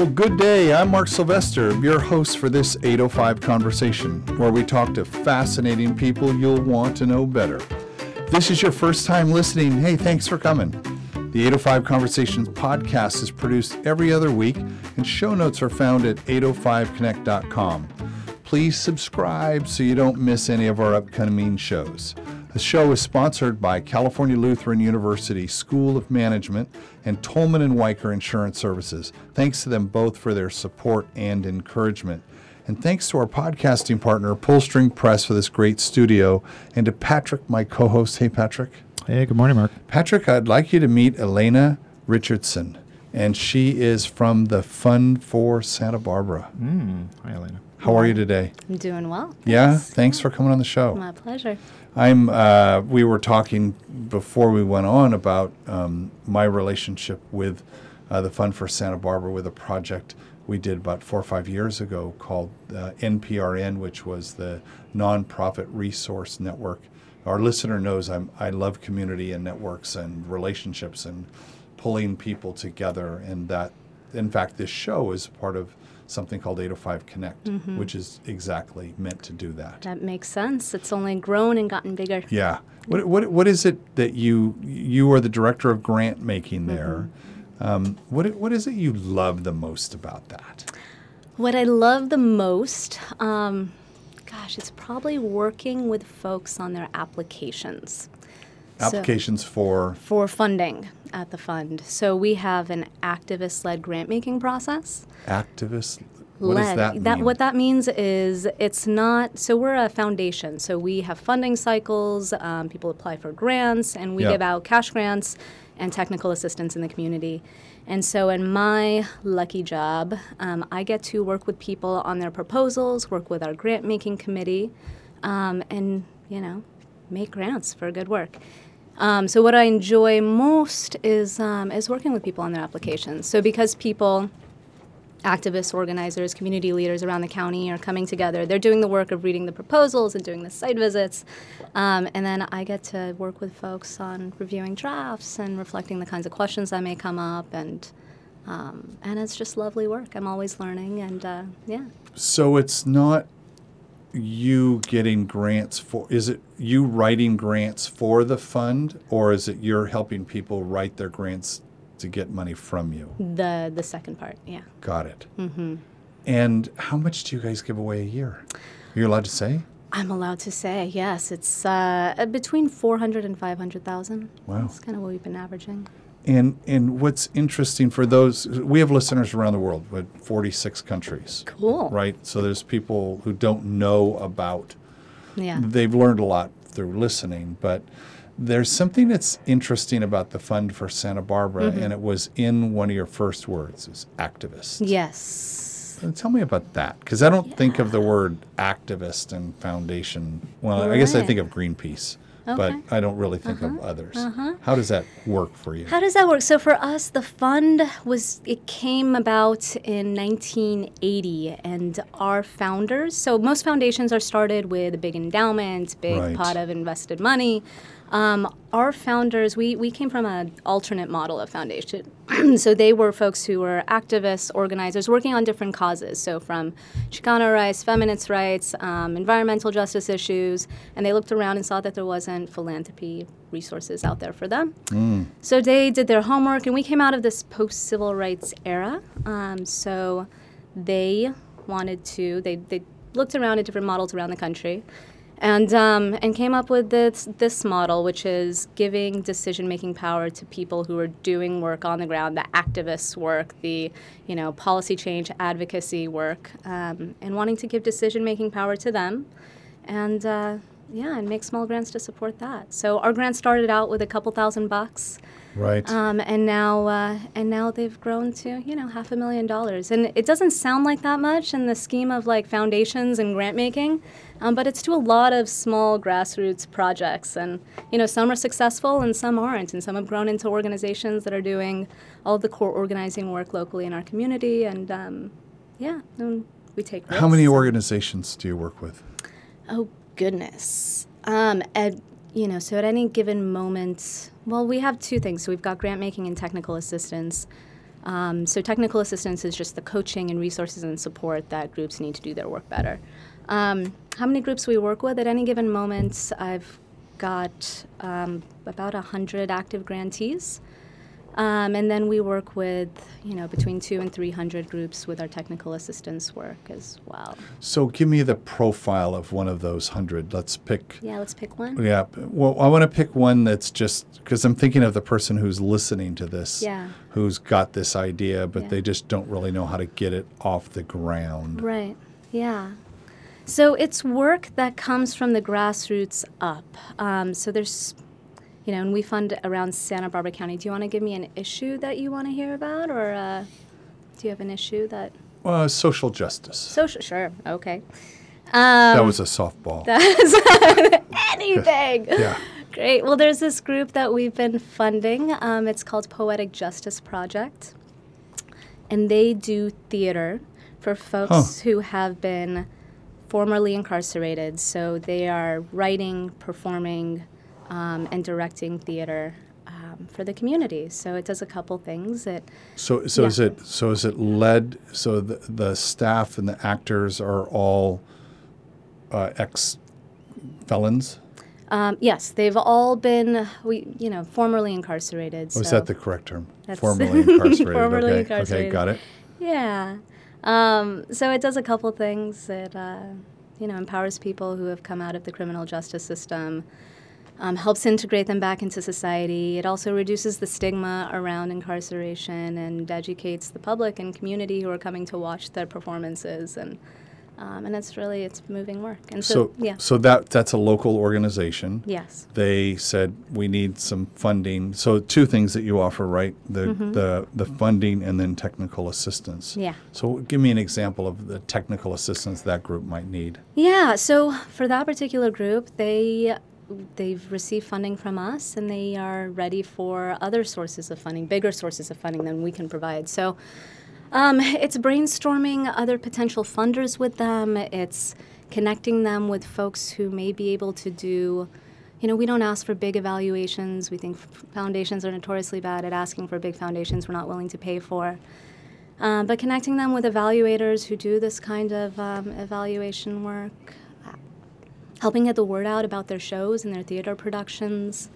Well, good day. I'm Mark Sylvester, your host for this 805 conversation, where we talk to fascinating people you'll want to know better. If this is your first time listening, hey, thanks for coming. The 805 Conversations podcast is produced every other week, and show notes are found at 805connect.com. Please subscribe so you don't miss any of our upcoming shows. The show is sponsored by California Lutheran University School of Management and Tolman and Wiker Insurance Services. Thanks to them both for their support and encouragement. And thanks to our podcasting partner, Pullstring Press, for this great studio, and to Patrick, my co host. Hey, Patrick. Hey, good morning, Mark. Patrick, I'd like you to meet Elena Richardson, and she is from the Fund for Santa Barbara. Mm. Hi, Elena. How are you today? I'm doing well. Yeah, thanks. thanks for coming on the show. My pleasure. I'm. Uh, we were talking before we went on about um, my relationship with uh, the Fund for Santa Barbara with a project we did about four or five years ago called uh, NPRN, which was the nonprofit resource network. Our listener knows I'm, I love community and networks and relationships and pulling people together, and that, in fact, this show is part of something called 805 Connect, Mm-hmm. which is exactly meant to do that. That makes sense. It's only grown and gotten bigger. Yeah. What, what, what is it that you you are the director of grant making there? Um, what what is it you love the most about that? What I love the most, um, gosh, it's probably working with folks on their applications. So- Applications for for funding at the fund. So we have an activist-led grant-making process. activists. What led. that mean? what that means is it's not. So we're a foundation. So we have funding cycles. Um, people apply for grants, and we Yeah. give out cash grants and technical assistance in the community. And so, in my lucky job, um, I get to work with people on their proposals, work with our grant making committee, um, and you know, make grants for good work. Um, so what I enjoy most is um, is working with people on their applications. So because people activists, organizers, community leaders around the county are coming together. They're doing the work of reading the proposals and doing the site visits. Um, and then I get to work with folks on reviewing drafts and reflecting the kinds of questions that may come up. And, um, and it's just lovely work. I'm always learning. And uh, yeah. so it's not you getting grants for. Is it you writing grants for the fund, or is it you're helping people write their grants to get money from you? The, the second part, yeah. Got it. Mm-hmm. And how much do you guys give away a year? you're you allowed to say? I'm allowed to say, yes, it's uh, between 400 and 500,000. Wow. That's kind of what we've been averaging. And and what's interesting for those we have listeners around the world, but 46 countries. Cool. Right? So there's people who don't know about Yeah. they've learned a lot through listening, but there's something that's interesting about the Fund for Santa Barbara, Mm-hmm. and it was in one of your first words, is activist. Yes. Tell me about that, because I don't think of the word activist and foundation. Well, I guess I think of Greenpeace, but I don't really think of uh-huh. others. Uh-huh. How does that work for you? How does that work? So for us, the fund was it came about in 1980, and our founders. So most foundations are started with a big endowment, big Right. pot of invested money. Um, our founders, we, we came from an alternate model of foundation. so they were folks who were activists, organizers, working on different causes. So from Chicano rights, feminist rights, um, environmental justice issues, and they looked around and saw that there wasn't philanthropy resources out there for them. So they did their homework, and we came out of this post civil rights era. Um, so they wanted to, they, they looked around at different models around the country and, um, and came up with this, this model, which is giving decision making power to people who are doing work on the ground, the activists' work, the you know, policy change advocacy work, um, and wanting to give decision making power to them. And uh, yeah, and make small grants to support that. So our grant started out with a couple thousand bucks. Right. Um, and now, uh, and now they've grown to you know half a million dollars, and it doesn't sound like that much in the scheme of like foundations and grant making, um, but it's to a lot of small grassroots projects, and you know some are successful and some aren't, and some have grown into organizations that are doing all the core organizing work locally in our community, and um, yeah, and we take. How many organizations do you work with? Oh goodness. Um, at you know, so at any given moment, well, we have two things. So we've got grant making and technical assistance. Um, so technical assistance is just the coaching and resources and support that groups need to do their work better. Um, how many groups we work with at any given moment? I've got um, about 100 active grantees. Um, and then we work with, you know, between two and 300 groups with our technical assistance work as well. So give me the profile of one of those hundred. Let's pick. Yeah, let's pick one. Yeah. Well, I want to pick one that's just because I'm thinking of the person who's listening to this, Yeah. who's got this idea, but Yeah. they just don't really know how to get it off the ground. Right. Yeah. So it's work that comes from the grassroots up. Um, so there's, you know, and we fund around Santa Barbara County. Do you want to give me an issue that you want to hear about, or uh, do you have an issue that Uh, social justice. social? Sure. Okay. Um, that was a softball. That's anything. yeah. Great. Well, there's this group that we've been funding. Um, it's called Poetic Justice Project. And they do theater for folks who have been formerly incarcerated. So they are writing, performing, um, and directing theater um, for the community. So it does a couple things. It So, so Yeah. is it so is it led? So the the staff and the actors are all uh, ex felons. um, yes, they've all been we you know formerly incarcerated. Oh, is that the correct term? Formerly incarcerated. Formerly okay. Okay, got it. Yeah. Um, so it does a couple things. It, uh, you know, empowers people who have come out of the criminal justice system, um, helps integrate them back into society. It also reduces the stigma around incarceration and educates the public and community who are coming to watch their performances. And um, and it's really it's moving work. And so, So, yeah, so that that's a local organization. yes, They said we need some funding. So two things that you offer, right? The the the funding and then technical assistance. Mm-hmm. yeah. So give me an example of the technical assistance that group might need. Yeah, so for that particular group, they they've received funding from us and they are ready for other sources of funding, bigger sources of funding than we can provide. So um, it's brainstorming other potential funders with them. It's connecting them with folks who may be able to do. You know, we don't ask for big evaluations. We think foundations are notoriously bad at asking for big foundations we're not willing to pay for. Um, but connecting them with evaluators who do this kind of um, evaluation work, uh, helping get the word out about their shows and their theater productions,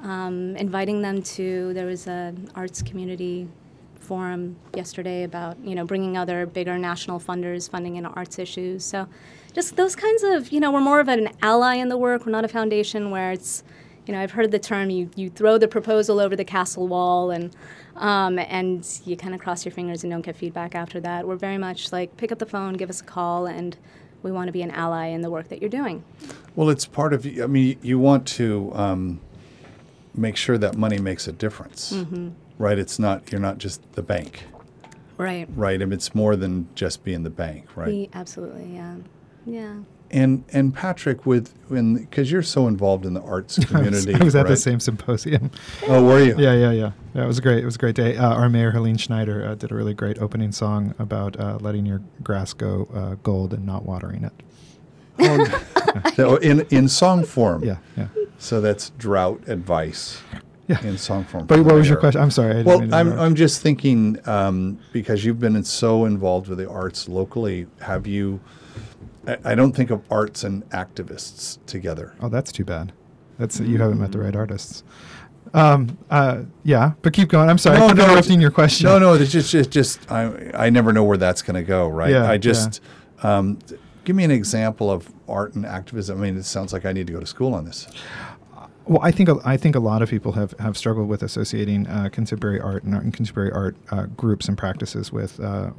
um, inviting them to there was an arts community forum yesterday about you know bringing other bigger national funders funding in arts issues. So just those kinds of you know we're more of an ally in the work. We're not a foundation where it's you know I've heard the term you you throw the proposal over the castle wall and um, and you kind of cross your fingers and don't get feedback after that. We're very much like pick up the phone, give us a call, and we want to be an ally in the work that you're doing. Well, it's part of. I mean, you want to um, make sure that money makes a difference, Mm-hmm. right? It's not you're not just the bank, Right. right? I mean, it's more than just being the bank, right? We, absolutely. Yeah. Yeah. And and Patrick, with when because you're so involved in the arts community, I was at the same symposium. Oh, were you? Yeah, yeah, yeah. Yeah, it was great. It was a great day. Uh, our mayor, Helene Schneider, uh, did a really great opening song about uh, letting your grass go uh, gold and not watering it. So in in song form. Yeah, yeah. So that's drought advice. Yeah. In song form. But what was your question? I'm sorry. I Well, I'm, interrupt. I'm just thinking um, because you've been so involved with the arts locally. Have you? I, I don't think of arts and activists together. Oh, that's too bad. That's you haven't met the right artists. Um, uh, yeah, but keep going. I'm sorry. No, I keep no, interrupting your question. No, no, it's just, just, just I, I never know where that's going to go, right? Yeah, I just, um, give me an example of art and activism. I mean, it sounds like I need to go to school on this. Well, I think I think a lot of people have, have struggled with associating uh, contemporary art and, art and contemporary art uh, groups and practices with uh,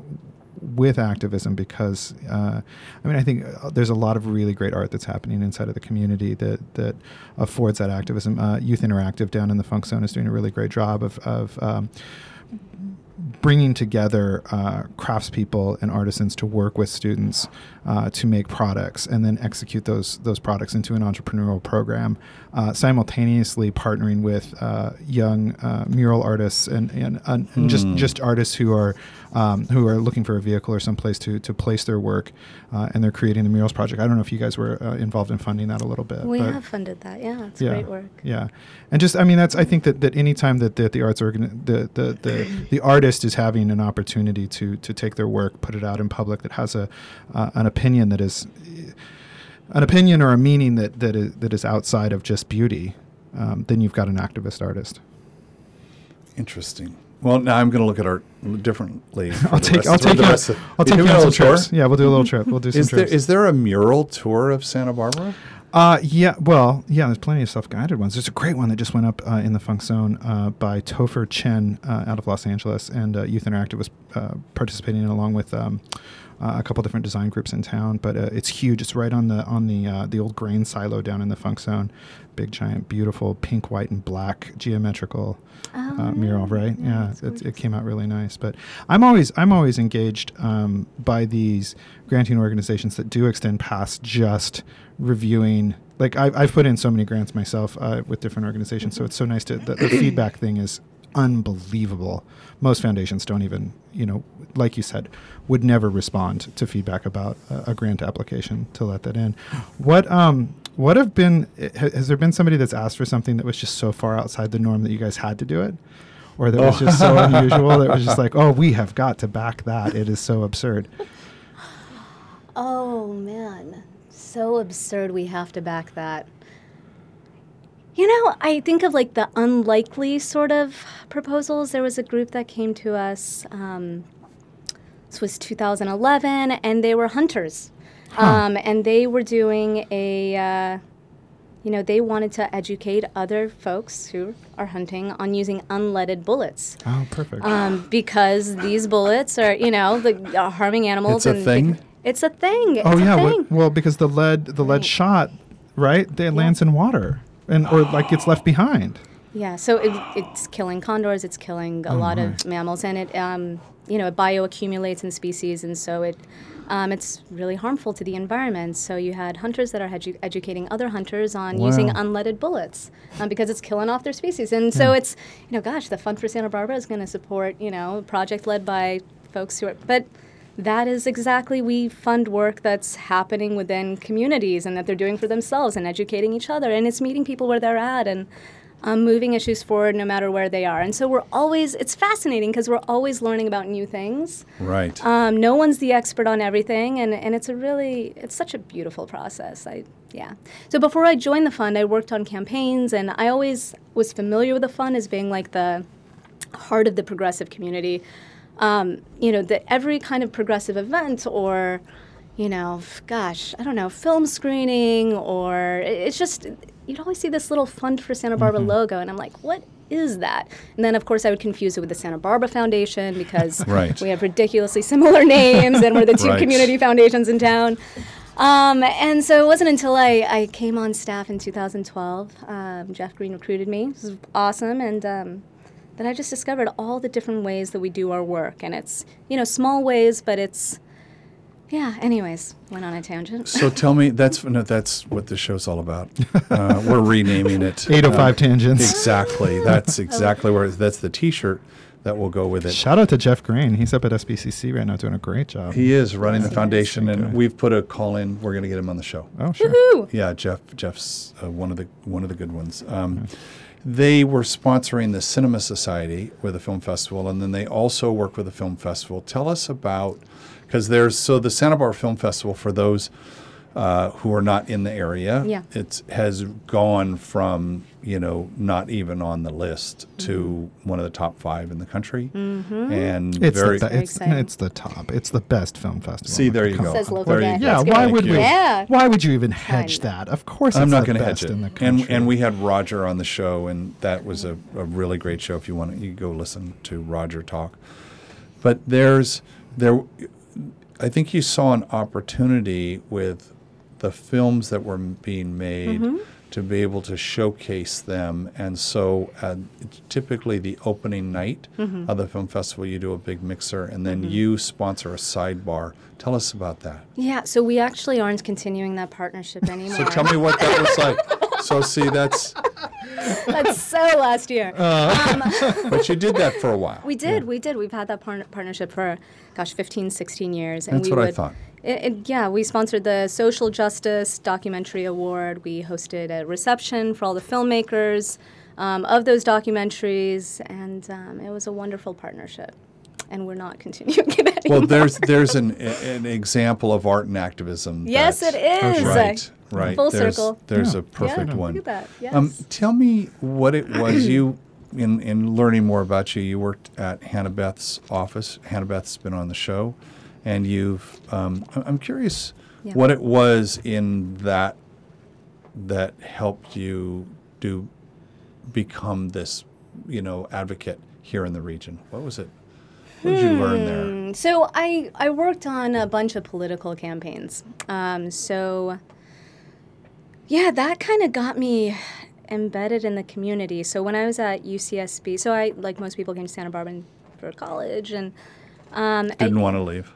with activism because uh, I mean I think uh, there's a lot of really great art that's happening inside of the community that that affords that activism. Uh, Youth Interactive down in the Funk Zone is doing a really great job of of um, bringing together uh, craftspeople and artisans to work with students uh, to make products and then execute those those products into an entrepreneurial program, uh, simultaneously partnering with uh, young uh, mural artists and and, and and just just artists who are um, who are looking for a vehicle or someplace to to place their work, uh, and they're creating the murals project. I don't know if you guys were uh, involved in funding that a little bit. We but- have funded that. Yeah. It's yeah, great work. Yeah, and just I mean that's I think that that any time that, that the arts organ the the, the the artist is having an opportunity to to take their work, put it out in public, that has a uh, an opinion that is an opinion or a meaning that that is, that is outside of just beauty, um, then you've got an activist artist. Interesting. Well, now I'm going to look at art differently. I'll take I'll take you, I'll you take you on a some little tour? trips. Yeah, we'll do a little trip. We'll do some Is there, trips. is there a mural tour of Santa Barbara? Uh, yeah, well, yeah, there's plenty of self-guided ones. There's a great one that just went up uh, in the Funk Zone uh, by Topher Chen uh, out of Los Angeles, and uh, Youth Interactive was uh, participating in along with um, uh, a couple different design groups in town. But uh, it's huge. It's right on the on the uh, the old grain silo down in the Funk Zone. Big, giant, beautiful pink, white, and black geometrical uh, mural. Right? Yeah, Yeah, it came out really nice. But I'm always I'm always engaged um, by these granting organizations that do extend past just reviewing. Like I've, I've put in so many grants myself uh, with different organizations, so it's so nice to the, the feedback thing is unbelievable. Most foundations don't even, you know, like you said, would never respond to feedback about a, a grant application to let that in. What um what have been ha- has there been somebody that's asked for something that was just so far outside the norm that you guys had to do it? Or that was Oh. just so unusual that it was just like, oh, we have got to back that. It is so absurd. Oh man, so absurd. We have to back that. You know, I think of like the unlikely sort of proposals. There was a group that came to us. Um, this was 2011, and they were hunters, um, and they were doing a. Uh, you know, they wanted to educate other folks who are hunting on using unleaded bullets. Oh, perfect. Um, because these bullets are, you know, the, are harming animals. It's a thing? it's a thing. It's oh a yeah, thing. well because the lead the lead Right. shot, right? It lands in water and or like gets left behind. Yeah, so it, it's killing condors, it's killing a lot of mammals, and it, um, you know, it bioaccumulates in species, and so it, um, it's really harmful to the environment. So you had hunters that are edu- educating other hunters on using unleaded bullets um, because it's killing off their species, and so it's, you know, gosh, the Fund for Santa Barbara is going to support, you know, a project led by folks who are, but. That is exactly we fund work that's happening within communities and that they're doing for themselves and educating each other and it's meeting people where they're at and um, moving issues forward no matter where they are. And so we're always, it's fascinating because we're always learning about new things. Right. Um, no one's the expert on everything, and, and it's a really, it's such a beautiful process. I, yeah. So before I joined the fund, I worked on campaigns, and I always was familiar with the fund as being like the heart of the progressive community. Um, you know, that every kind of progressive event or, you know, gosh, I don't know, film screening or it's just, you'd always see this little Fund for Santa Barbara logo, and I'm like, what is that? And then, of course, I would confuse it with the Santa Barbara Foundation because Right. we have ridiculously similar names and we're the two Right. community foundations in town. Um, and so it wasn't until I, I came on staff in 2012, um, Geoff Green recruited me. This was awesome. And um, then I just discovered all the different ways that we do our work. And it's, you know, small ways, but it's, yeah, anyways, went on a tangent. so tell me, that's no, that's what the show's all about. Uh, we're renaming it. 805 Um, tangents. Exactly. That's exactly where that's the T-shirt that will go with it. Shout out to Geoff Green. He's up at SBCC right now doing a great job. He is running the foundation, Okay. and we've put a call in. We're going to get him on the show. oh, sure. Woohoo! Yeah, Geoff. Geoff's uh, one of the one of the good ones. Um, They were sponsoring the Cinema Society with a film festival, and then they also work with the film festival. Tell us about because there's so the Santa Barbara Film Festival for those uh, who are not in the area. Yeah. it has gone from you know not even on the list to Mm-hmm. one of the top five in the country, and It's very the, be- it's, exciting. it's the top. It's the best film festival. See, there you go. Says local There you Yeah, why good. would we? Yeah. Why would you even hedge that? Of course, I'm it's not going to hedge it. in the And and we had Roger on the show, and that was a, a really great show. If you want to, you go listen to Roger talk. But there's there, I think you saw an opportunity with the films that were being made Mm-hmm. to be able to showcase them, and so uh, typically the opening night Mm-hmm. of the film festival, you do a big mixer, and then you sponsor a sidebar. Tell us about that. Yeah, so we actually aren't continuing that partnership anymore. So tell me what that was like. So see, that's That's so last year. but you did that for a while. We did, we did. We've had that par- partnership for, gosh, 15, 16 years. And That's we what I thought. It, it, yeah, we sponsored the Social Justice Documentary Award. We hosted a reception for all the filmmakers um, of those documentaries, and um, it was a wonderful partnership. and we're not continuing it anymore. Well, there's there's an an example of art and activism. yes, that- it is. Right, right. Full there's, circle. There's Yeah. a perfect yeah, one. Look at that. Yes. Um, tell me what it was you, in, in learning more about you, you worked at Hannah Beth's office. Hannah Beth's been on the show, and you've. Um, I'm curious Yeah. what it was in that that helped you do become this, you know, advocate here in the region. What was it? What did you learn there? Mm, So I I worked on a bunch of political campaigns. Um, so yeah, that kind of got me embedded in the community. So when I was at UCSB, so I like most people came to Santa Barbara for college and um, Didn't want to leave.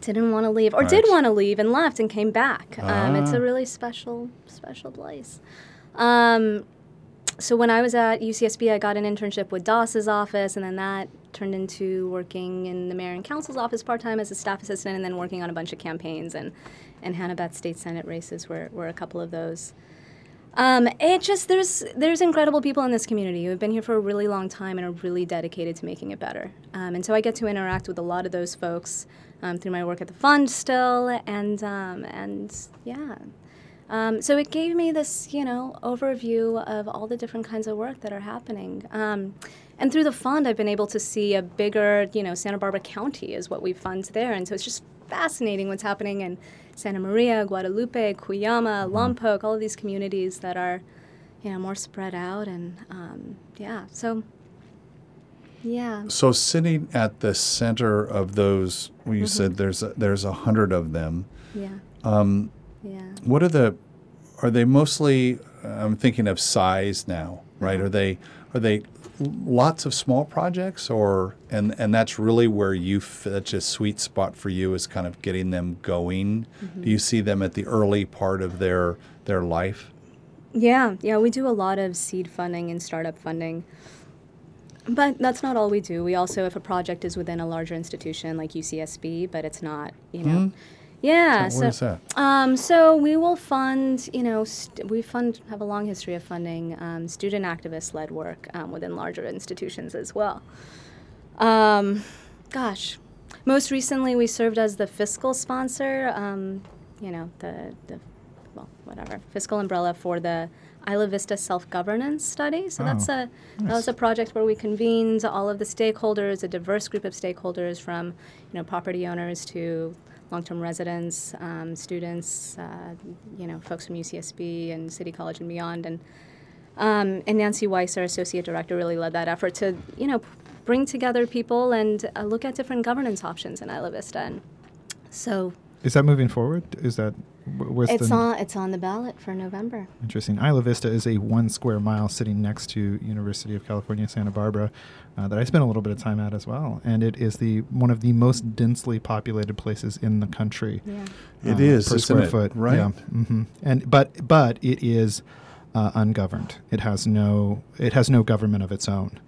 Didn't want to leave or Right. did want to leave and left and came back. Um, it's Ah. a really special special place. Um, so when I was at UCSB, I got an internship with Das's office, and then that turned into working in the mayor and council's office part time as a staff assistant, and then working on a bunch of campaigns. And and Hannah Beth State Senate races were, were a couple of those. Um, it just there's there's incredible people in this community who have been here for a really long time and are really dedicated to making it better. Um, and so I get to interact with a lot of those folks um, through my work at the fund still, and um, and yeah. Um, so it gave me this, you know, overview of all the different kinds of work that are happening. Um, and through the fund, I've been able to see a bigger, you know, Santa Barbara County is what we fund there, and so it's just fascinating what's happening in Santa Maria, Guadalupe, Cuyama, Lompoc, all of these communities that are, you know, more spread out, and um, yeah, so yeah, So sitting at the center of those, well, you said there's a, there's a hundred of them. yeah, Um, yeah. what are the? Are they mostly? I'm thinking of size now, right? Are they are they lots of small projects, or and and that's really where you that's a sweet spot for you is kind of getting them going. Mm-hmm. Do you see them at the early part of their their life? Yeah, yeah, we do a lot of seed funding and startup funding. But that's not all we do. We also, if a project is within a larger institution like UCSB, but it's not, you know. Mm-hmm. Yeah. So that? Um, so we will fund, you know, st- we fund have a long history of funding um, student activist-led work um, within larger institutions as well. Um, gosh, most recently we served as the fiscal sponsor. Um, you know, the the well, whatever fiscal umbrella for the Isla Vista self-governance study. So that's Oh, a that was a project where we convened all of the stakeholders, a diverse group of stakeholders from you know property owners to long-term residents, um, students, uh, you know, folks from UCSB and City College and beyond, and um, and Nancy Weiss, our associate director, really led that effort to you know bring together people and uh, look at different governance options in Isla Vista. And so Is that moving forward? Is that where's it's the on it's on the ballot for November. interesting? Isla Vista is a one square mile sitting next to University of California, Santa Barbara, uh, that I spent a little bit of time at as well, and it is the one of the most densely populated places in the country. Yeah. It uh, is, per isn't square it? foot, Right. Yeah, hmm and but but it is uh, ungoverned. It has no it has no government of its own,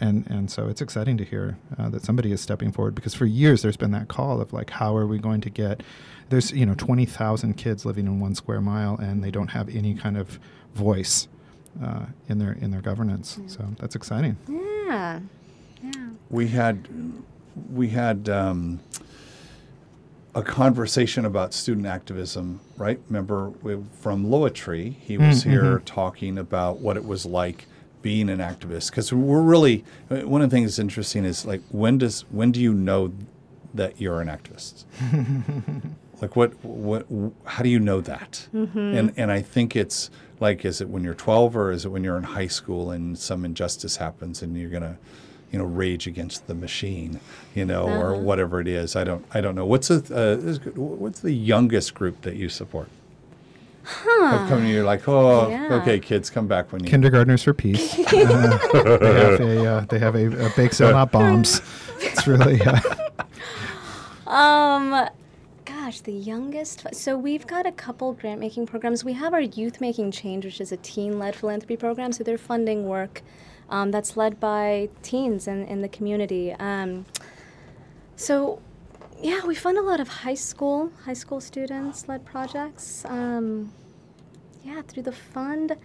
and and so it's exciting to hear uh, that somebody is stepping forward because for years there's been that call of like how are we going to get there's you know twenty thousand kids living in one square mile and they don't have any kind of voice uh, in their in their governance. So that's exciting. Yeah. Yeah. we had we had um, a conversation about student activism, right? Remember we, from Loetry, he was Mm, here mhm. talking about what it was like being an activist. Because we're really one of the things that's interesting is like when does when do you know that you're an activist? like what what how do you know that? And and I think it's like is it when you're 12 or is it when you're in high school and some injustice happens and you're gonna you know rage against the machine you know or Uh-huh. whatever it is i don't i don't know what's a, uh, what's the youngest group that you support huh. come to you're like oh Yeah. okay kids come back when you Kindergartners for Peace. Uh, they have a uh, they have a, a bake sale, not bombs. It's really uh, Um, gosh, the youngest. So we've got a couple grant making programs. We have our Youth Making Change, which is a teen led philanthropy program. So they're funding work um, that's led by teens in, in the community. Um, so, yeah, we fund a lot of high school high school students led projects. Um, yeah, through the fund,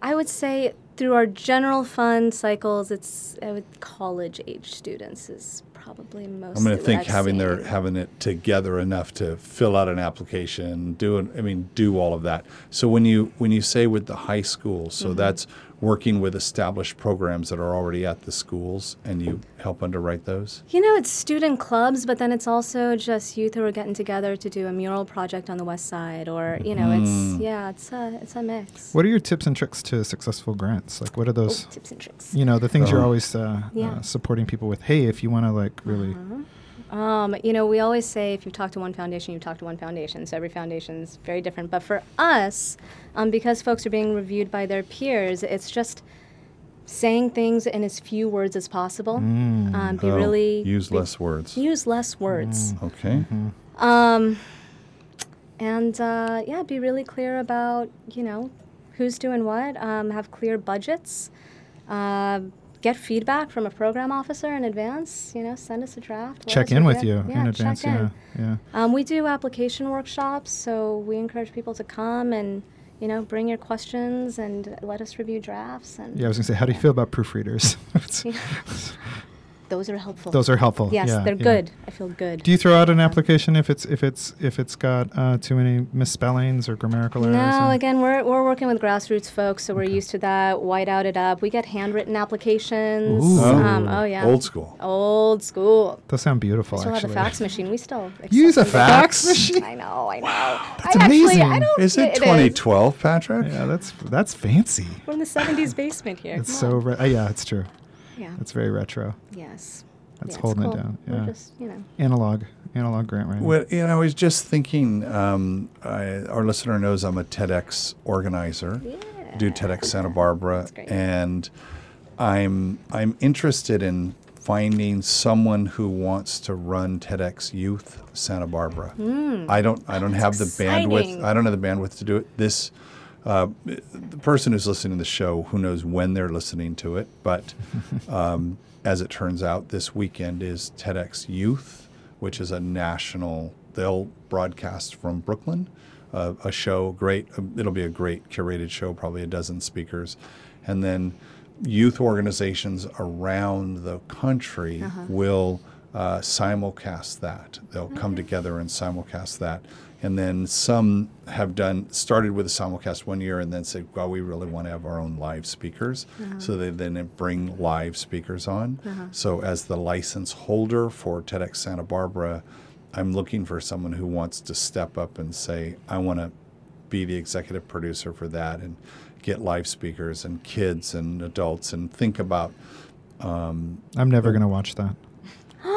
I would say through our general fund cycles, it's uh, with college age students is probably most. I'm going to think having their having it together enough to fill out an application, do it. I mean, do all of that. So when you when you say with the high schools, Mm-hmm. so that's working with established programs that are already at the schools, and you help underwrite those. You know, it's student clubs, but then it's also just youth who are getting together to do a mural project on the west side, or you know, Mm. it's yeah, it's a it's a mix. What are your tips and tricks to successful grants? Like, what are Oh, those? tips and tricks. You know, the things you're Oh. always uh, Yeah. uh, supporting people with. Hey, if you want to like really, Um, you know, we always say if you talk to one foundation, you talk to one foundation. So every foundation is very different. But for us, um, because folks are being reviewed by their peers, it's just saying things in as few words as possible. Um, be Oh, really use be- less words. Use less words. Okay. Um, and uh, yeah, be really clear about you know who's doing what. Um, have clear budgets. Uh, get feedback from a program officer in advance. You know, send us a draft. check in with you. Yeah, in advance. in. Yeah, yeah. Um, we do application workshops, so we encourage people to come and you know bring your questions and let us review drafts. And Yeah, I was gonna say, how do you feel about proofreaders? It's- those are helpful. Those are helpful. yes, yeah, they're yeah. good. I feel good. Do you throw out an application if it's if it's if it's got uh, too many misspellings or grammatical errors? No, and- again, we're, we're working with grassroots folks, so we're used to that. White out it up. We get handwritten applications. Ooh. Um, oh yeah, Old school. Old school. Those sound beautiful. We still actually. have a fax machine. We still Use a fax machine? I know, I know. that's I actually, amazing. I don't. Is it 2012, Patrick? Yeah, that's that's fancy. We're in the '70s basement here. It's Come so re- uh, yeah, it's true. Yeah. It's very retro. Yes. That's Yeah, it's holding it cool. down, We're yeah. just, you know. Analog, analog grant writing. Well, you know, I was just thinking. Um, I, our listener knows I'm a TEDx organizer. yeah. Do TEDx Santa Barbara, great. and I'm I'm interested in finding someone who wants to run TEDx Youth Santa Barbara. I don't I don't have the bandwidth. I don't have the bandwidth to do it. This uh, the person who's listening to the show who knows when they're listening to it, but um, as it turns out, this weekend is TEDx Youth, which is a national. They'll broadcast from Brooklyn, uh, a show. Great. It'll be a great curated show. Probably a dozen speakers, and then youth organizations around the country will uh, simulcast that. They'll come mm-hmm. together and simulcast that. And then some have done started with a simulcast one year and then said, "Well, we really want to have our own live speakers." Uh-huh. So they then bring live speakers on. Uh-huh. So as the license holder for TEDx Santa Barbara, I'm looking for someone who wants to step up and say, "I want to be the executive producer for that and get live speakers and kids and adults and think about um, I'm never gonna watch that.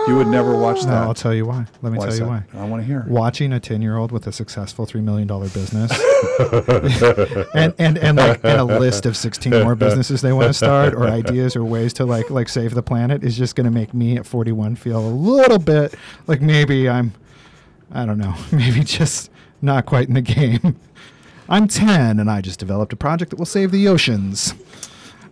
You would never watch No, that I'll tell you why. Let me Why tell is you that? why. i want to hear Watching a ten-year-old with a successful three million dollar business, and and and like and a list of sixteen more businesses they want to start, or ideas or ways to like like save the planet, is just going to make me at forty-one feel a little bit like maybe I'm, I don't know, maybe just not quite in the game. I'm ten, and I just developed a project that will save the oceans.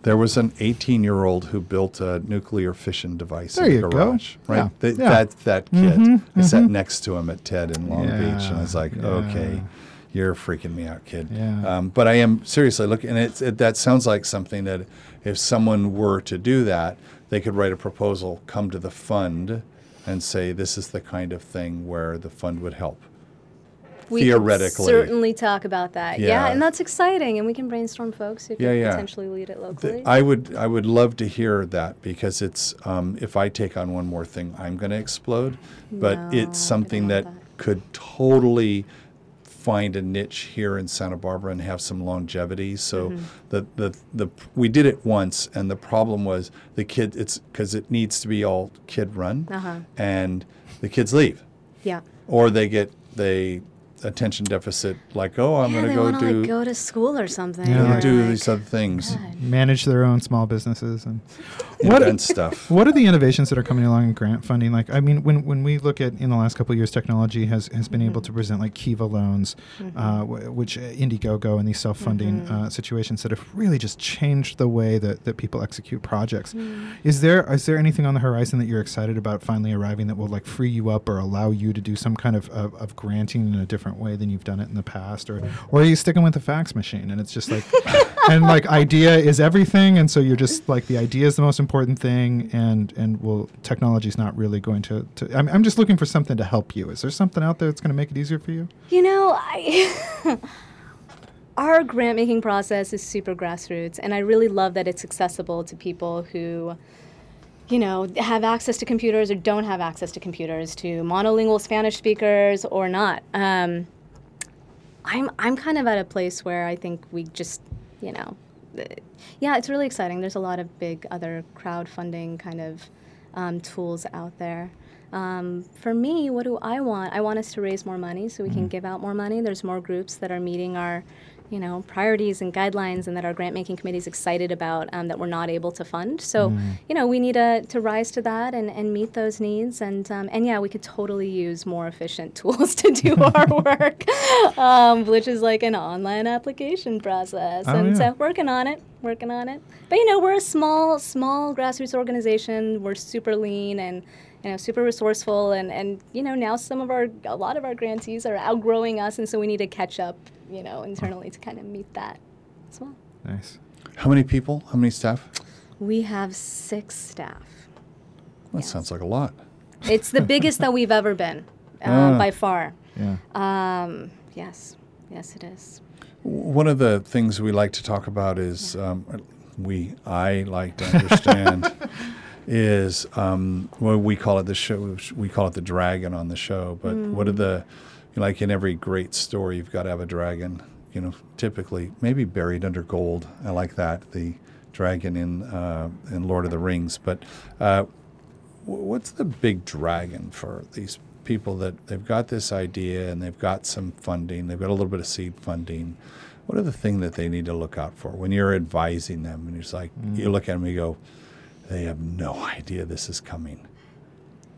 There was an 18 year old who built a nuclear fission device There in the you go. garage right Yeah, yeah. that that kid Mhm, i sat next to him at ted in long beach and i was like yeah. okay you're freaking me out kid Yeah. um, but i am seriously looking and it's, it, that sounds like something that if someone were to do that they could write a proposal come to the fund and say this is the kind of thing where the fund would help We Theoretically. certainly talk about that. Yeah. Yeah. and that's exciting, and we can brainstorm folks who Yeah, could yeah. potentially lead it locally. I would I would love to hear that because it's um, if I take on one more thing, I'm going to explode. But No, it's something that, that. could totally find a niche here in Santa Barbara and have some longevity. So Mm-hmm. the, the the we did it once, and the problem was the kid. It's because it needs to be all kid run, Uh-huh. and the kids leave yeah. or they get they attention deficit like oh I'm yeah, going to go to do like, go to school or something. Yeah, or or, do like- these other things, God. Manage their own small businesses and what invent stuff. What are the innovations that are coming along in grant funding? Like, I mean, when, when we look at in the last couple of years, technology has, has been able to present like Kiva loans, uh, w- which uh, Indiegogo and these self funding uh, situations that have really just changed the way that, that people execute projects. Is there is there anything on the horizon that you're excited about finally arriving that will like free you up or allow you to do some kind of, of, of granting in a different different way than you've done it in the past, or or are you sticking with the fax machine? And it's just like, and like idea is everything, and so you're just like the idea is the most important thing, and and well, technology's not really going to. to I'm I'm just looking for something to help you. Is there something out there that's going to make it easier for you? You know, I. Our grant making process is super grassroots, and I really love that it's accessible to people who you know, have access to computers or don't have access to computers, to monolingual Spanish speakers or not. Um, I'm I'm kind of at a place where I think we just, you know, yeah, it's really exciting. There's a lot of big other crowdfunding kind of um, tools out there. Um, for me, what do I want? I want us to raise more money so we mm-hmm. can give out more money. There's more groups that are meeting our you know priorities and guidelines and that our grant making committee is excited about um, that we're not able to fund. So mm. you know we need to, to rise to that and, and meet those needs. And um, and yeah we could totally use more efficient tools to do our work um, which is like an online application process. Oh, and yeah. so working on it working on it. But you know we're a small small grassroots organization. We're super lean and you know, super resourceful, and, and you know now some of our a lot of our grantees are outgrowing us, and so we need to catch up you know, internally to kind of meet that as well. Nice. How many people? How many staff? We have six staff. That yes. sounds like a lot. It's the biggest that we've ever been, uh, ah. by far. Yeah. Um, yes. Yes, it is. One of the things we like to talk about is yeah. um, we I like to understand is um, well we call it the show we call it the dragon on the show, but mm. what are the like in every great story, you've got to have a dragon. You know, typically maybe buried under gold. I like that the dragon in uh, in Lord of the Rings. But uh, what's the big dragon for these people that they've got this idea and they've got some funding, they've got a little bit of seed funding. What are the things that they need to look out for when you're advising them? And it's like mm. you look at them and you go, they have no idea this is coming.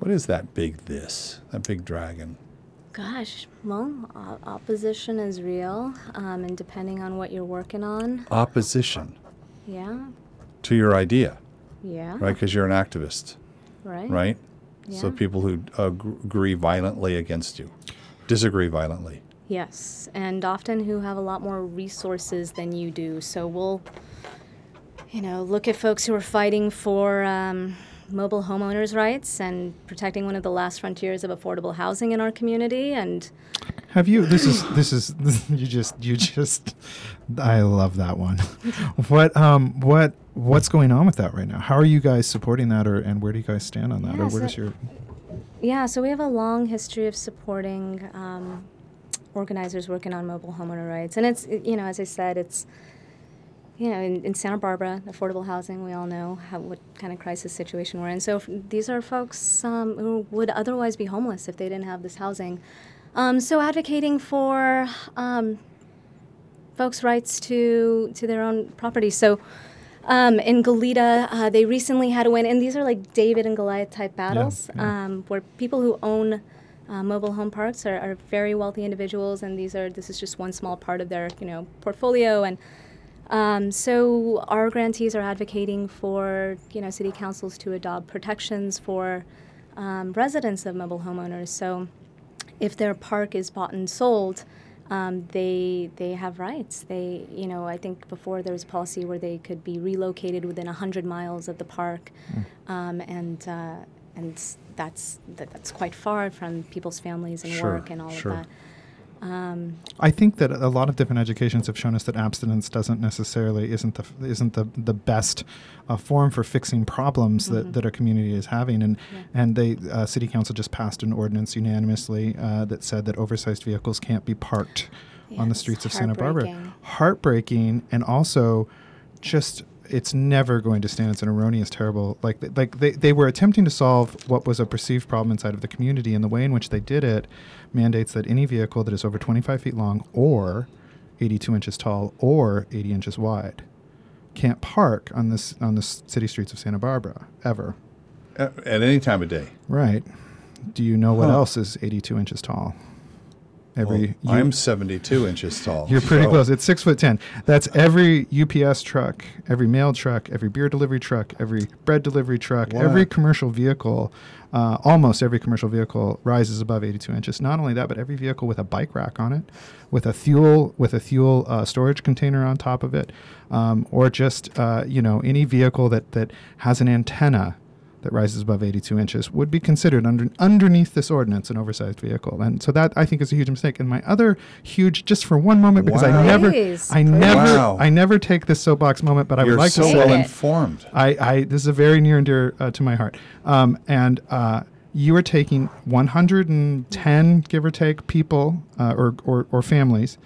What is that big this? That big dragon? Gosh, well, opposition is real, um, and depending on what you're working on. Opposition. Yeah. To your idea. Yeah. Right, because you're an activist. Right. Right. Yeah. So people who uh, agree violently against you, disagree violently. Yes, and often who have a lot more resources than you do. So we'll, you know, look at folks who are fighting for. Um, mobile homeowners' rights and protecting one of the last frontiers of affordable housing in our community. And have you? This is this is this, you just you just. I love that one. what um what what's going on with that right now? How are you guys supporting that, or and where do you guys stand on that, yeah, or where so does your yeah, so we have a long history of supporting um, organizers working on mobile homeowner rights, and it's you know as I said, it's you know, in, in, Santa Barbara, affordable housing, we all know how, what kind of crisis situation we're in. So these are folks um, who would otherwise be homeless if they didn't have this housing. Um, so advocating for um, folks' rights to to their own property. So um, in Goleta, uh, they recently had a win, and these are like David and Goliath type battles, yeah, yeah. Um, where people who own uh, mobile home parks are, are very wealthy individuals, and these are this is just one small part of their you know portfolio and um, so our grantees are advocating for you know city councils to adopt protections for um, residents of mobile homeowners. So if their park is bought and sold, um, they they have rights. They you know I think before there was a policy where they could be relocated within hundred miles of the park, mm. and uh, and that's that, that's quite far from people's families and sure, work and all sure. of that. Um, I think that a lot of different educations have shown us that abstinence doesn't necessarily isn't the isn't the the best uh, form for fixing problems mm-hmm. that, that our community is having. And yeah. and they uh, city council just passed an ordinance unanimously uh, that said that oversized vehicles can't be parked yeah, on the streets of Santa Barbara. Heartbreaking, and also just it's never going to stand. It's an erroneous, terrible. Like like they, they were attempting to solve what was a perceived problem inside of the community, and the way in which they did it mandates that any vehicle that is over 25 feet long or 82 inches tall or 80 inches wide can't park on this on the city streets of Santa Barbara ever. At, at any time of day. Right. Do you know what huh. else is 82 inches tall? Every Well, U- I'm 72 inches tall. You're pretty so- close. It's six foot ten. That's every UPS truck, every mail truck, every beer delivery truck, every bread delivery truck, every commercial vehicle. Uh, almost every commercial vehicle rises above 82 inches. Not only that, but every vehicle with a bike rack on it, with a fuel with a fuel uh, storage container on top of it, um, or just uh, you know any vehicle that that has an antenna that rises above 82 inches would be considered under, underneath this ordinance an oversized vehicle. And so that I think is a huge mistake. And my other huge, just for one moment, because Wow. I never, Please, I never, Wow. I never take this soapbox moment, but I You're would like so to say well informed. I, I this is a very near and dear uh, to my heart. Um, and uh, you are taking 110, give or take, people uh, or, or, or families,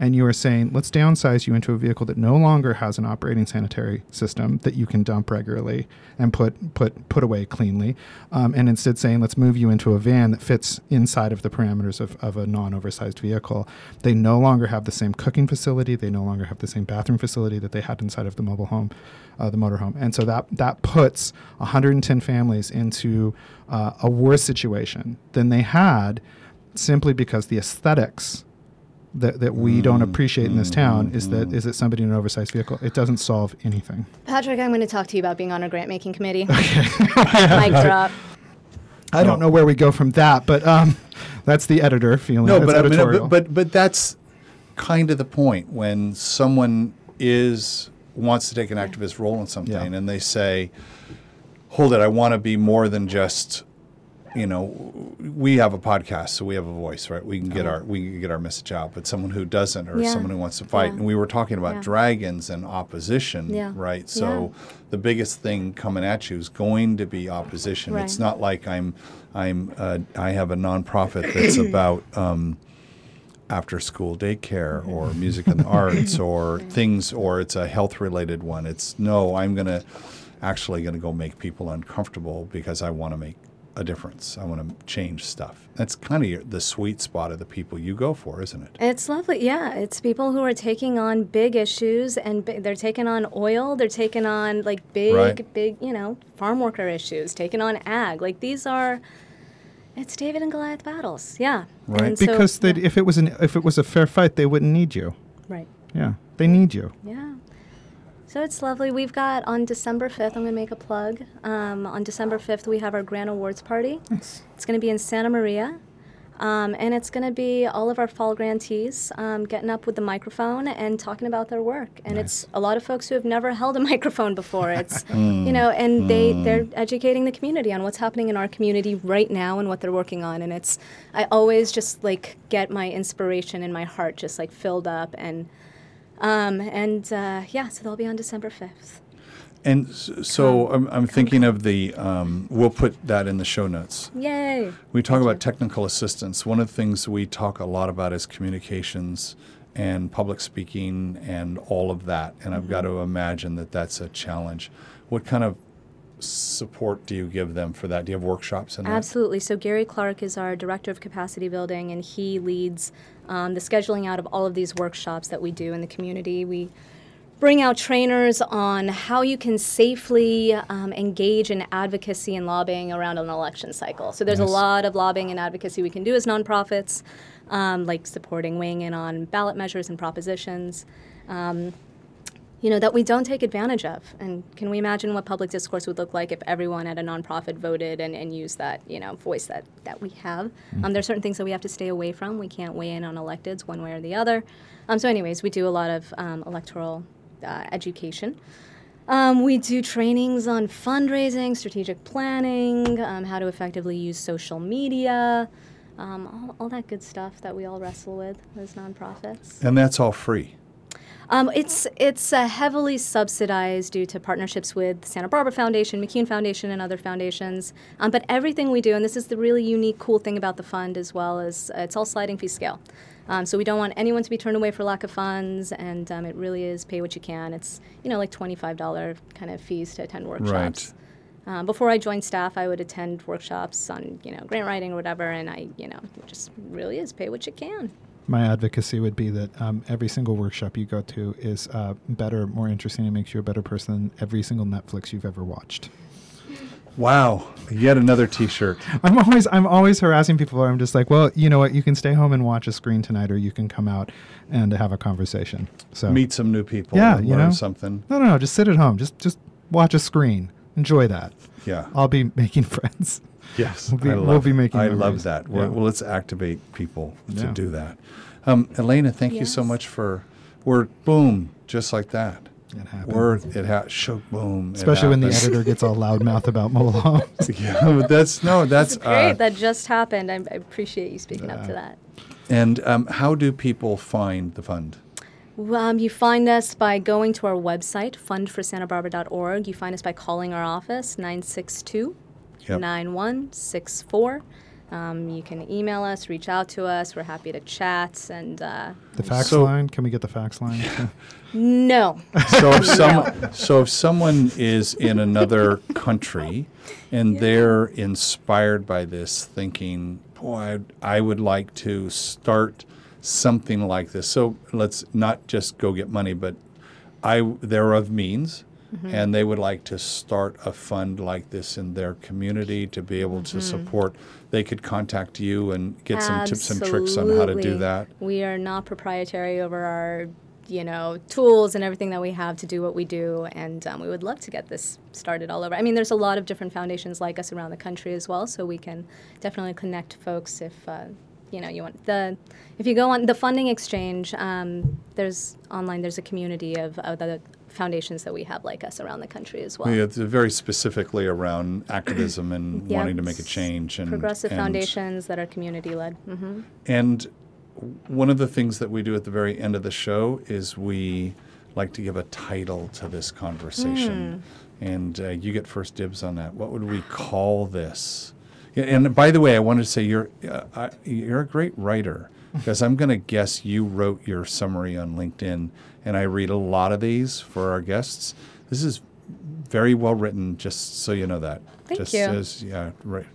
and you are saying, let's downsize you into a vehicle that no longer has an operating sanitary system that you can dump regularly and put put put away cleanly, um, and instead saying, let's move you into a van that fits inside of the parameters of, of a non-oversized vehicle. They no longer have the same cooking facility. They no longer have the same bathroom facility that they had inside of the mobile home, uh, the motorhome, and so that that puts 110 families into uh, a worse situation than they had, simply because the aesthetics that, that we don't mm, appreciate in this mm, town mm, is that is that somebody in an oversized vehicle. It doesn't solve anything. Patrick, I'm going to talk to you about being on a grant making committee. Okay. Mic drop. I don't know where we go from that, but um, that's the editor feeling. No, but I mean, but, but but that's kind of the point when someone is wants to take an activist role in something, Yeah. and they say, "Hold it, I want to be more than just." You know, we have a podcast, so we have a voice, right? We can get our we can get our message out. But someone who doesn't, or Yeah. someone who wants to fight, Yeah. and we were talking about Yeah. dragons and opposition, Yeah. right? So the biggest thing coming at you is going to be opposition. It's not like I'm I'm uh, I have a nonprofit that's about um, after school daycare or music and the arts or things or it's a health related one. It's no, I'm gonna actually gonna go make people uncomfortable because I want to make a difference. I want to change stuff. That's kind of the sweet spot of the people you go for, isn't it? It's lovely. Yeah, it's people who are taking on big issues and bi- they're taking on oil, they're taking on like big, Right. big, you know, farm worker issues, taking on ag. Like these are, it's David and Goliath battles. Yeah. Right. And so- because they'd yeah. if it was an if it was a fair fight, they wouldn't need you. Right. Yeah, they need you. Yeah. So it's lovely. We've got on December 5th, I'm going to make a plug. Um, on December 5th, we have our Grand Awards party. It's going to be in Santa Maria. Um, and it's going to be all of our fall grantees um, getting up with the microphone and talking about their work. And it's a lot of folks who have never held a microphone before. It's, you know, and they, they're educating the community on what's happening in our community right now and what they're working on. And it's, I always just like get my inspiration in my heart just like filled up and, um, and uh, yeah, so they'll be on December 5th. And so I'm, I'm thinking of the, um, we'll put that in the show notes. Yay! We talk Thank about you. technical assistance. One of the things we talk a lot about is communications and public speaking and all of that. And I've Mm-hmm. got to imagine that that's a challenge. What kind of support do you give them for that? Do you have workshops in that? Absolutely. So Gary Clark is our director of capacity building, and he leads um, the scheduling out of all of these workshops that we do in the community. We bring out trainers on how you can safely um, engage in advocacy and lobbying around an election cycle. So there's a lot of lobbying and advocacy we can do as nonprofits, um, like supporting weighing in on ballot measures and propositions. Um, you know, that we don't take advantage of. And can we imagine what public discourse would look like if everyone at a nonprofit voted and, and used that, you know, voice that, that we have? Um, there are certain things that we have to stay away from. We can't weigh in on electeds one way or the other. Um, so, anyways, we do a lot of um, electoral uh, education. Um, we do trainings on fundraising, strategic planning, um, how to effectively use social media, um, all, all that good stuff that we all wrestle with as nonprofits. And that's all free. Um, it's it's uh, heavily subsidized due to partnerships with Santa Barbara Foundation, McCune Foundation, and other foundations. Um, but everything we do, and this is the really unique, cool thing about the fund as well, is uh, it's all sliding fee scale. Um, so we don't want anyone to be turned away for lack of funds, and um, it really is pay what you can. It's you know like twenty five dollar kind of fees to attend workshops. Um, before I joined staff, I would attend workshops on you know grant writing or whatever, and I you know it just really is pay what you can. My advocacy would be that um, every single workshop you go to is uh, better, more interesting, and makes you a better person than every single Netflix you've ever watched. Wow. Yet another T-shirt. I'm always I'm always harassing people. I'm just like, well, you know what? You can stay home and watch a screen tonight, or you can come out and have a conversation. So Meet some new people. Yeah, and you learn know. something. no, no, no. Just sit at home. Just just watch a screen. Enjoy that. Yeah. I'll be making friends. Yes, We'll be- I we'll love, be making I memories. love that. Well, Yeah. well, let's activate people to Yeah. do that. Um, Elena, thank you so much for. We're boom, just like that. It happened. We're it ha- show boom. Especially when the editor gets all loudmouth about mobile yeah, but that's no, that's Great, uh, that just happened. I, I appreciate you speaking up to that. and um, how do people find the fund? Um, you find us by going to our website, fundforsantabarbara.org. You find us by calling our office, 962 Yep. 9164. Um, you can email us, reach out to us. We're happy to chat. And uh, The fax So- line. Can we get the fax line? no, So if some, so if someone is in another country and they're inspired by this, thinking, "Boy, I, I would like to start something like this." So let's not just go get money, but I they're of means, and they would like to start a fund like this in their community to be able to support. They could contact you and get some tips and tricks on how to do that. We are not proprietary over our, you know, tools and everything that we have to do what we do, and um, we would love to get this started all over. I mean, there's a lot of different foundations like us around the country as well, so we can definitely connect folks if. Uh, you know, you want the if you go on the funding exchange. Um, there's online. There's a community of other foundations that we have like us around the country as well. Yeah, it's very specifically around activism and Yeah, wanting to make a change and Progressive and, foundations that are community led. hmm And one of the things that we do at the very end of the show is we like to give a title to this conversation, Hmm. and uh, you get first dibs on that. What would we call this? And by the way, I wanted to say you're uh, I, you're a great writer because I'm going to guess you wrote your summary on LinkedIn, and I read a lot of these for our guests. This is very well written, just so you know that. Thank just you. As, yeah, right.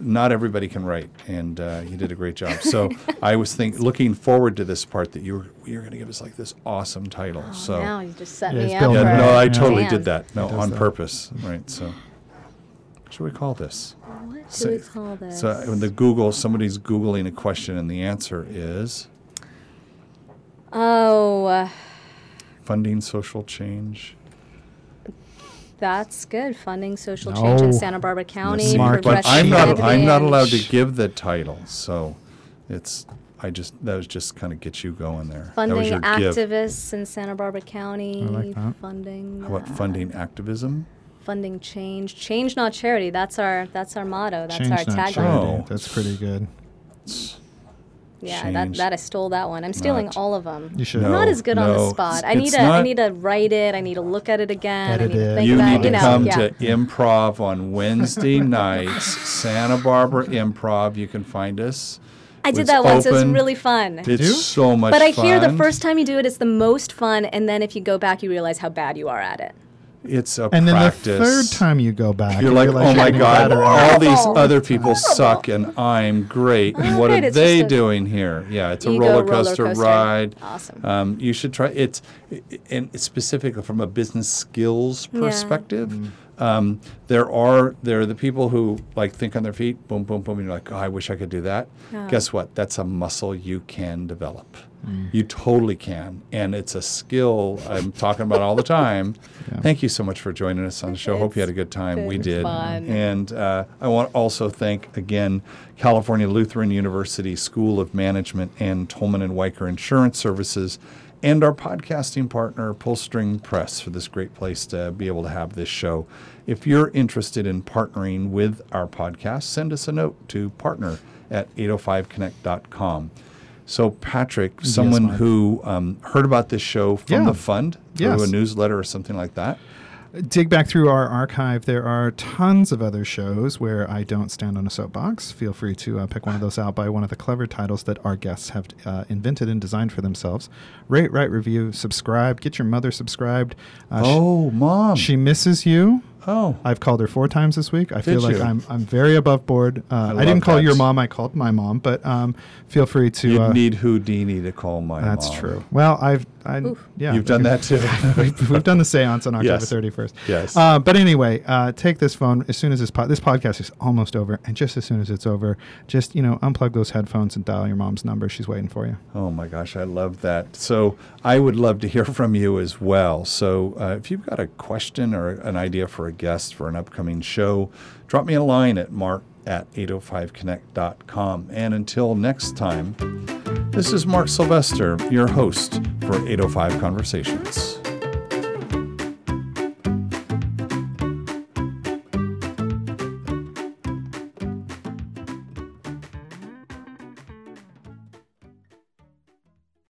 Not everybody can write, and uh, you did a great job. So I was think looking forward to this part that you were you're going to give us like this awesome title. so Oh, now you just set Yeah, me up. yeah, for no. I totally Man. did that. No, on that. purpose. Right. So what should we call this? What So- do we call this? So when the Google, somebody's googling a question, and the answer is oh, uh, funding social change. that's good. Funding social change in Santa Barbara County. See, Smart. but I'm not. I'm not allowed to give the title, so it's. I just that was just kind of get you going there. Funding your give. activists in Santa Barbara County. I like that. Funding. How about uh, funding activism? Funding change. Change, not charity. That's our. That's our motto. That's Change our tagline. Oh. That's pretty good. Yeah, that, that I stole that one. I'm stealing not- all of them. You should. I'm not as good on the spot. I need to. I need to write it. I need to look at it again. Edit I need to it. think You about need it. to You know, come yeah. to improv on Wednesday nights, Santa Barbara Improv. You can find us. I did that once. It was really fun. It's do? so much But I fun. hear the first time you do it, it's the most fun, and then if you go back, you realize how bad you are at it. It's a practice. And then the third time you go back, You're you like, realize oh my God, better. all these other people suck and I'm great. And what Right, are they doing here? Yeah, it's a ego roller roller coaster coaster. ride. Awesome. Um, you should try it's and it's specifically from a business skills Yeah. perspective. Um, there are there are the people who like think on their feet, boom, boom, boom, and you're like, oh, I wish I could do that. Yeah. Guess what? That's a muscle you can develop. You totally can, and it's a skill I'm talking about all the time. Yeah. Thank you so much for joining us on the show. Hope you had a good time. we did, fun. and uh, I want to also thank again California Lutheran University School of Management and Tolman and Wiker Insurance Services, and our podcasting partner Pullstring Press for this great place to be able to have this show. If you're interested in partnering with our podcast, send us a note to partner at 805connect.com. So, Patrick, someone Mike. who um, heard about this show from Yeah. the fund through Yes. a newsletter or something like that, dig back through our archive. There are tons of other shows where I don't stand on a soapbox. Feel free to uh, pick one of those out by one of the clever titles that our guests have uh, invented and designed for themselves. Rate, write, review, subscribe. Get your mother subscribed. Uh, oh, mom. she misses you. Oh. I've called her four times this week. I feel like you? I'm I'm very above board. Uh, I, love didn't call that. your mom. I called my mom. But um, feel free to. You uh, need Houdini to call my mom. that's mom. true. Well, I've I yeah. You've done that too. we've, we've done the seance on October Yes. 31st. Yes. Uh, but anyway, uh, take this phone as soon as this po- this podcast is almost over, and just as soon as it's over, just you know unplug those headphones and dial your mom's number. She's waiting for you. Oh my gosh, I love that. So I would love to hear from you as well. So uh, if you've got a question or an idea for a guest for an upcoming show, drop me a line at mark at 805connect.com. And until next time, this is Mark Sylvester, your host for 805 Conversations.